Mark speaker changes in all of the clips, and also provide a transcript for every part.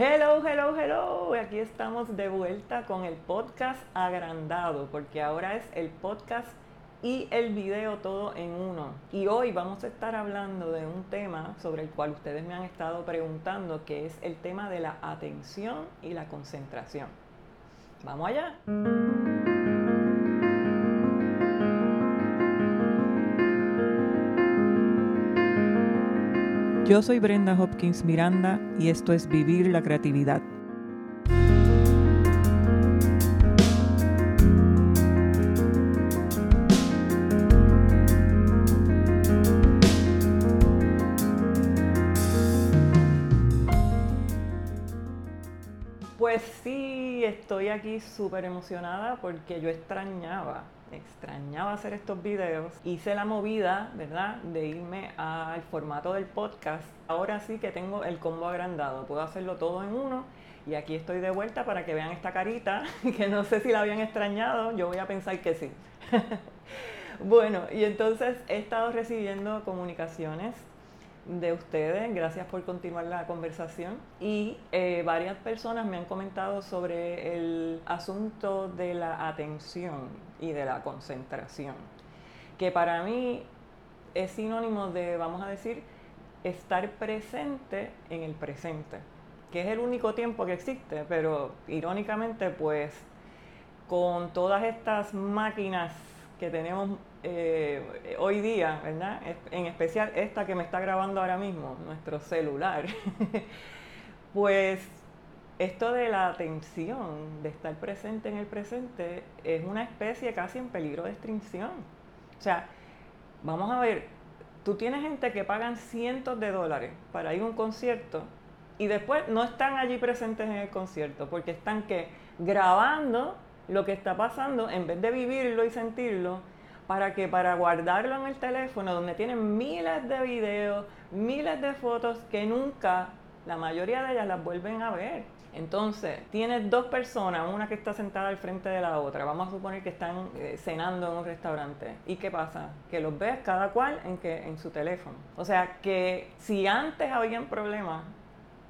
Speaker 1: Hello, hello, hello. Aquí estamos de vuelta con el podcast agrandado, porque ahora es el podcast y el video todo en uno. Y hoy vamos a estar hablando de un tema sobre el cual ustedes me han estado preguntando, que es el tema de la atención y la concentración. Vamos allá. Yo soy Brenda Hopkins Miranda y esto es Vivir la Creatividad. Estoy aquí súper emocionada porque yo extrañaba extrañaba hacer estos videos. Hice la movida, ¿verdad?, de irme al formato del podcast. Ahora sí que tengo el combo agrandado, puedo hacerlo todo en uno. Y aquí estoy de vuelta para que vean esta carita, que no sé si la habían extrañado, yo voy a pensar que sí. bueno, y entonces he estado recibiendo comunicaciones de ustedes, gracias por continuar la conversación. Y eh, varias personas me han comentado sobre el asunto de la atención y de la concentración, que para mí es sinónimo de, vamos a decir, estar presente en el presente, que es el único tiempo que existe, pero irónicamente pues con todas estas máquinas que tenemos eh, hoy día, ¿verdad? En especial esta que me está grabando ahora mismo, nuestro celular. pues esto de la atención, de estar presente en el presente, es una especie casi en peligro de extinción. O sea, vamos a ver, tú tienes gente que pagan cientos de dólares para ir a un concierto y después no están allí presentes en el concierto porque están que grabando lo que está pasando en vez de vivirlo y sentirlo para que para guardarlo en el teléfono donde tienen miles de videos, miles de fotos que nunca la mayoría de ellas las vuelven a ver. Entonces, tienes dos personas, una que está sentada al frente de la otra, vamos a suponer que están eh, cenando en un restaurante. ¿Y qué pasa? Que los ves cada cual en, que, en su teléfono. O sea que si antes habían problemas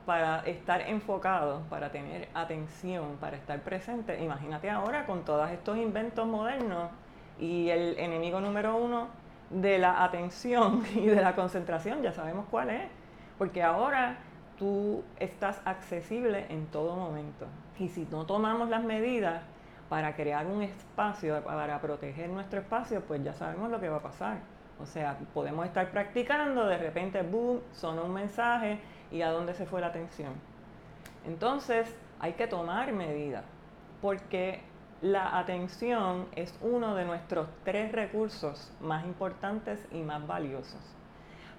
Speaker 1: para estar enfocados, para tener atención, para estar presente, imagínate ahora con todos estos inventos modernos y el enemigo número uno de la atención y de la concentración, ya sabemos cuál es. Porque ahora tú estás accesible en todo momento. Y si no tomamos las medidas para crear un espacio, para proteger nuestro espacio, pues ya sabemos lo que va a pasar. O sea, podemos estar practicando, de repente, boom, sonó un mensaje y a dónde se fue la atención. Entonces, hay que tomar medidas, porque la atención es uno de nuestros tres recursos más importantes y más valiosos.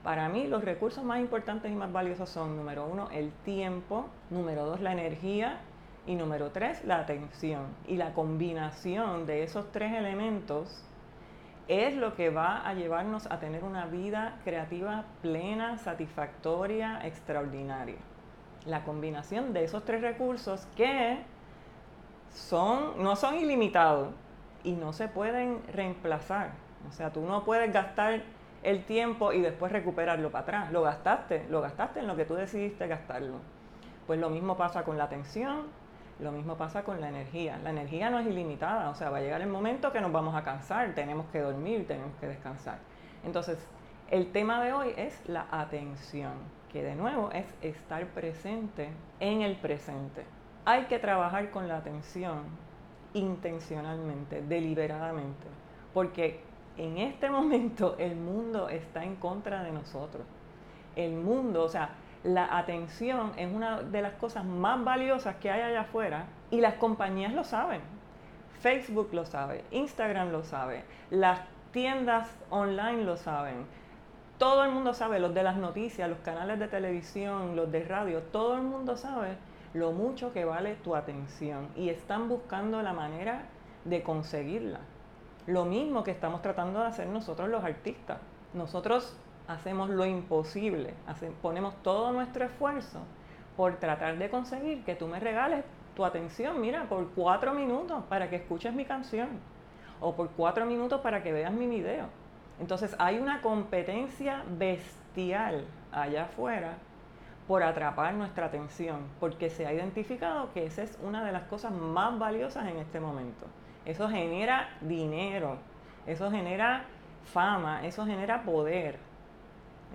Speaker 1: Para mí los recursos más importantes y más valiosos son, número uno, el tiempo, número dos, la energía y número tres, la atención. Y la combinación de esos tres elementos es lo que va a llevarnos a tener una vida creativa plena, satisfactoria, extraordinaria. La combinación de esos tres recursos que son, no son ilimitados y no se pueden reemplazar. O sea, tú no puedes gastar el tiempo y después recuperarlo para atrás. Lo gastaste, lo gastaste en lo que tú decidiste gastarlo. Pues lo mismo pasa con la atención, lo mismo pasa con la energía. La energía no es ilimitada, o sea, va a llegar el momento que nos vamos a cansar, tenemos que dormir, tenemos que descansar. Entonces, el tema de hoy es la atención, que de nuevo es estar presente en el presente. Hay que trabajar con la atención intencionalmente, deliberadamente, porque en este momento el mundo está en contra de nosotros. El mundo, o sea, la atención es una de las cosas más valiosas que hay allá afuera y las compañías lo saben. Facebook lo sabe, Instagram lo sabe, las tiendas online lo saben. Todo el mundo sabe, los de las noticias, los canales de televisión, los de radio, todo el mundo sabe lo mucho que vale tu atención y están buscando la manera de conseguirla. Lo mismo que estamos tratando de hacer nosotros los artistas. Nosotros hacemos lo imposible, ponemos todo nuestro esfuerzo por tratar de conseguir que tú me regales tu atención, mira, por cuatro minutos para que escuches mi canción o por cuatro minutos para que veas mi video. Entonces hay una competencia bestial allá afuera por atrapar nuestra atención, porque se ha identificado que esa es una de las cosas más valiosas en este momento. Eso genera dinero, eso genera fama, eso genera poder.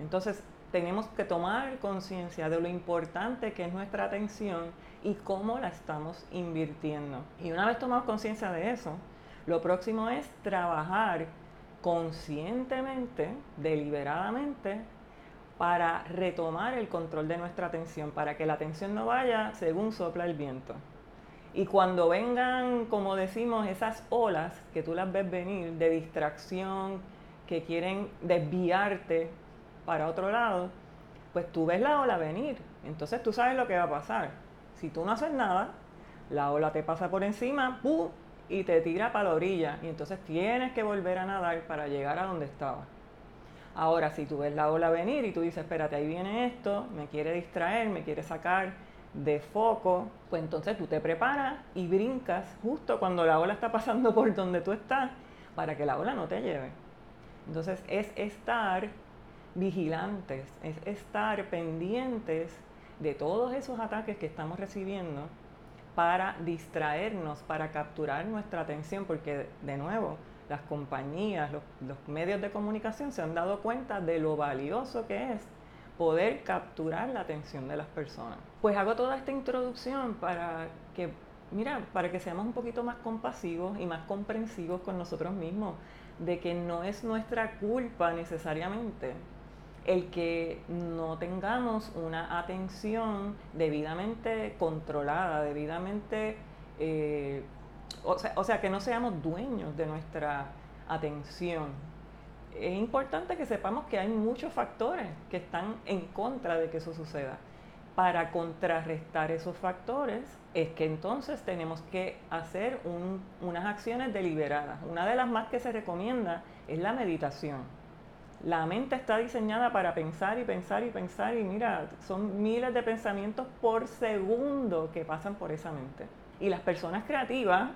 Speaker 1: Entonces, tenemos que tomar conciencia de lo importante que es nuestra atención y cómo la estamos invirtiendo. Y una vez tomamos conciencia de eso, lo próximo es trabajar conscientemente, deliberadamente, para retomar el control de nuestra atención, para que la atención no vaya según sopla el viento. Y cuando vengan, como decimos, esas olas que tú las ves venir de distracción, que quieren desviarte para otro lado, pues tú ves la ola venir. Entonces tú sabes lo que va a pasar. Si tú no haces nada, la ola te pasa por encima, ¡pum! y te tira para la orilla. Y entonces tienes que volver a nadar para llegar a donde estaba. Ahora, si tú ves la ola venir y tú dices, espérate, ahí viene esto, me quiere distraer, me quiere sacar de foco, pues entonces tú te preparas y brincas justo cuando la ola está pasando por donde tú estás para que la ola no te lleve. Entonces es estar vigilantes, es estar pendientes de todos esos ataques que estamos recibiendo para distraernos, para capturar nuestra atención, porque de nuevo, las compañías, los, medios de comunicación se han dado cuenta de lo valioso que es poder capturar la atención de las personas. Pues hago toda esta introducción para que, mira, para que seamos un poquito más compasivos y más comprensivos con nosotros mismos, de que no es nuestra culpa necesariamente el que no tengamos una atención debidamente controlada, debidamente, eh, o, sea, o sea, que no seamos dueños de nuestra atención. Es importante que sepamos que hay muchos factores que están en contra de que eso suceda. Para contrarrestar esos factores es que entonces tenemos que hacer unas acciones deliberadas. Una de las más que se recomienda es la meditación la mente está diseñada para pensar y pensar y pensar y mira, son miles de pensamientos por segundo que pasan por esa mente. Y las personas creativas,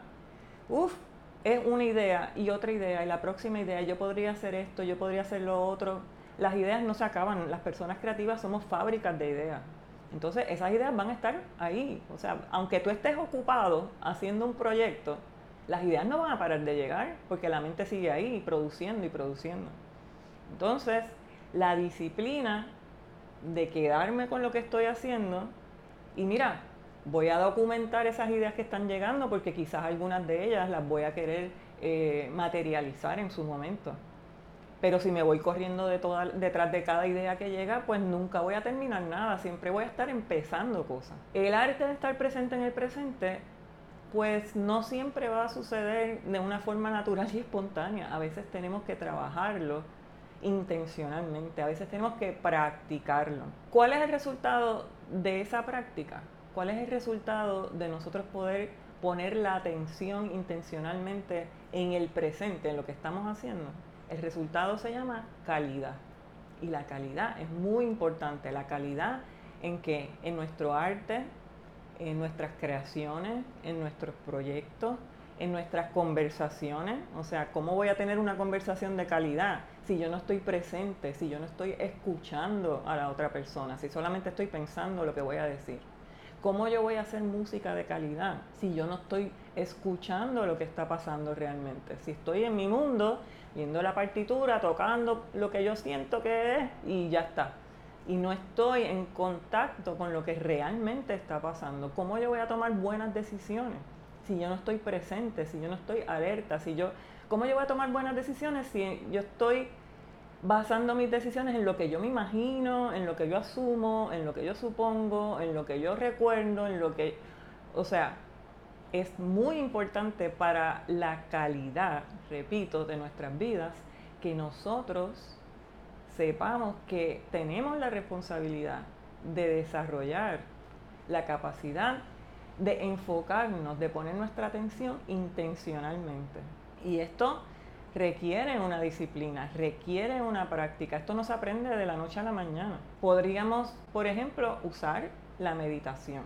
Speaker 1: uff, es una idea y otra idea y la próxima idea, yo podría hacer esto, yo podría hacer lo otro. Las ideas no se acaban, las personas creativas somos fábricas de ideas. Entonces esas ideas van a estar ahí. O sea, aunque tú estés ocupado haciendo un proyecto, las ideas no van a parar de llegar porque la mente sigue ahí produciendo y produciendo. Entonces, la disciplina de quedarme con lo que estoy haciendo y mira, voy a documentar esas ideas que están llegando porque quizás algunas de ellas las voy a querer eh, materializar en su momento. Pero si me voy corriendo detrás de cada idea que llega, pues nunca voy a terminar nada, siempre voy a estar empezando cosas. El arte de estar presente en el presente, pues no siempre va a suceder de una forma natural y espontánea. A veces tenemos que trabajarlo intencionalmente, a veces tenemos que practicarlo. ¿Cuál es el resultado de esa práctica? ¿Cuál es el resultado de nosotros poder poner la atención intencionalmente en el presente, en lo que estamos haciendo? El resultado se llama calidad. Y la calidad es muy importante. La calidad en que en nuestro arte, en nuestras creaciones, en nuestros proyectos, en nuestras conversaciones. O sea, ¿cómo voy a tener una conversación de calidad si yo no estoy presente, si yo no estoy escuchando a la otra persona, si solamente estoy pensando lo que voy a decir? ¿Cómo yo voy a hacer música de calidad si yo no estoy escuchando lo que está pasando realmente? Si estoy en mi mundo, viendo la partitura, tocando lo que yo siento que es y ya está. Y no estoy en contacto con lo que realmente está pasando. ¿Cómo yo voy a tomar buenas decisiones? si yo no estoy presente, si yo no estoy alerta, si yo, ¿cómo yo voy a tomar buenas decisiones si yo estoy basando mis decisiones en lo que yo me imagino, en lo que yo asumo, en lo que yo supongo, en lo que yo recuerdo, en lo que, o sea, es muy importante para la calidad, repito, de nuestras vidas, que nosotros sepamos que tenemos la responsabilidad de desarrollar la capacidad de enfocarnos, de poner nuestra atención intencionalmente. Y esto requiere una disciplina, requiere una práctica. Esto no se aprende de la noche a la mañana. Podríamos, por ejemplo, usar la meditación.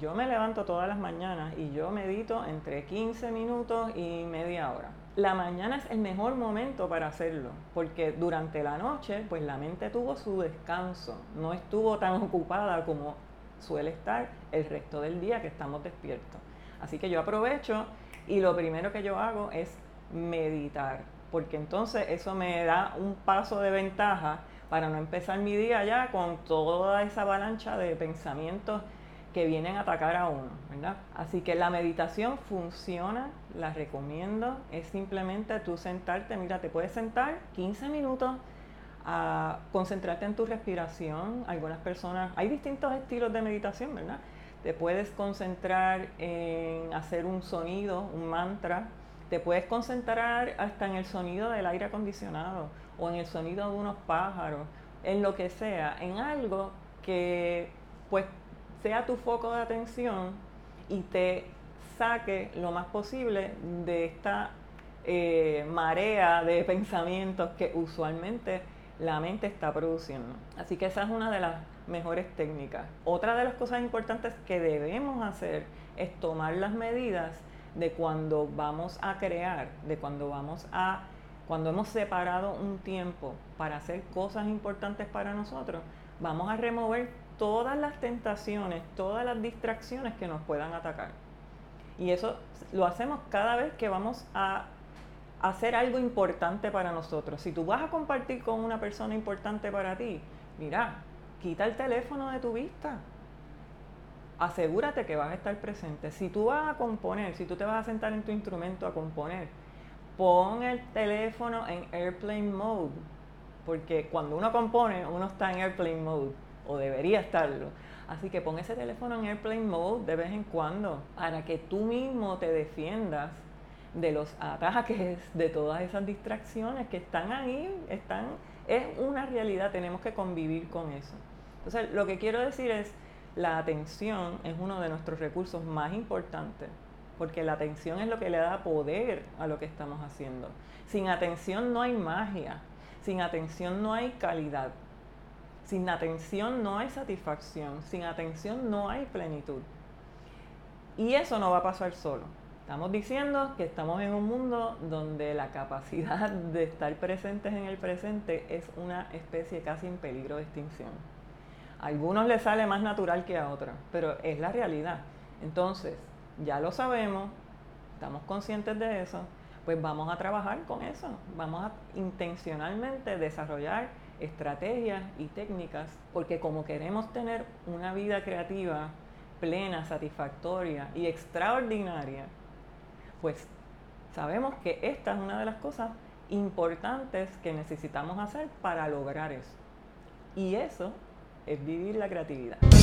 Speaker 1: Yo me levanto todas las mañanas y yo medito entre 15 minutos y media hora. La mañana es el mejor momento para hacerlo, porque durante la noche, pues la mente tuvo su descanso, no estuvo tan ocupada como suele estar el resto del día que estamos despiertos. Así que yo aprovecho y lo primero que yo hago es meditar, porque entonces eso me da un paso de ventaja para no empezar mi día ya con toda esa avalancha de pensamientos que vienen a atacar a uno, ¿verdad? Así que la meditación funciona, la recomiendo, es simplemente tú sentarte, mira, te puedes sentar 15 minutos a concentrarte en tu respiración. Algunas personas, hay distintos estilos de meditación, ¿verdad? Te puedes concentrar en hacer un sonido, un mantra, te puedes concentrar hasta en el sonido del aire acondicionado o en el sonido de unos pájaros, en lo que sea, en algo que pues sea tu foco de atención y te saque lo más posible de esta eh, marea de pensamientos que usualmente la mente está produciendo. Así que esa es una de las mejores técnicas. Otra de las cosas importantes que debemos hacer es tomar las medidas de cuando vamos a crear, de cuando vamos a, cuando hemos separado un tiempo para hacer cosas importantes para nosotros, vamos a remover todas las tentaciones, todas las distracciones que nos puedan atacar. Y eso lo hacemos cada vez que vamos a hacer algo importante para nosotros. Si tú vas a compartir con una persona importante para ti, mira, quita el teléfono de tu vista. Asegúrate que vas a estar presente. Si tú vas a componer, si tú te vas a sentar en tu instrumento a componer, pon el teléfono en airplane mode. Porque cuando uno compone, uno está en airplane mode o debería estarlo. Así que pon ese teléfono en airplane mode de vez en cuando para que tú mismo te defiendas de los ataques, de todas esas distracciones que están ahí, están, es una realidad, tenemos que convivir con eso. Entonces, lo que quiero decir es, la atención es uno de nuestros recursos más importantes, porque la atención es lo que le da poder a lo que estamos haciendo. Sin atención no hay magia, sin atención no hay calidad, sin atención no hay satisfacción, sin atención no hay plenitud. Y eso no va a pasar solo. Estamos diciendo que estamos en un mundo donde la capacidad de estar presentes en el presente es una especie casi en peligro de extinción. Algunos les sale más natural que a otros, pero es la realidad. Entonces, ya lo sabemos, estamos conscientes de eso, pues vamos a trabajar con eso, vamos a intencionalmente desarrollar estrategias y técnicas, porque como queremos tener una vida creativa plena, satisfactoria y extraordinaria, pues sabemos que esta es una de las cosas importantes que necesitamos hacer para lograr eso. Y eso es vivir la creatividad.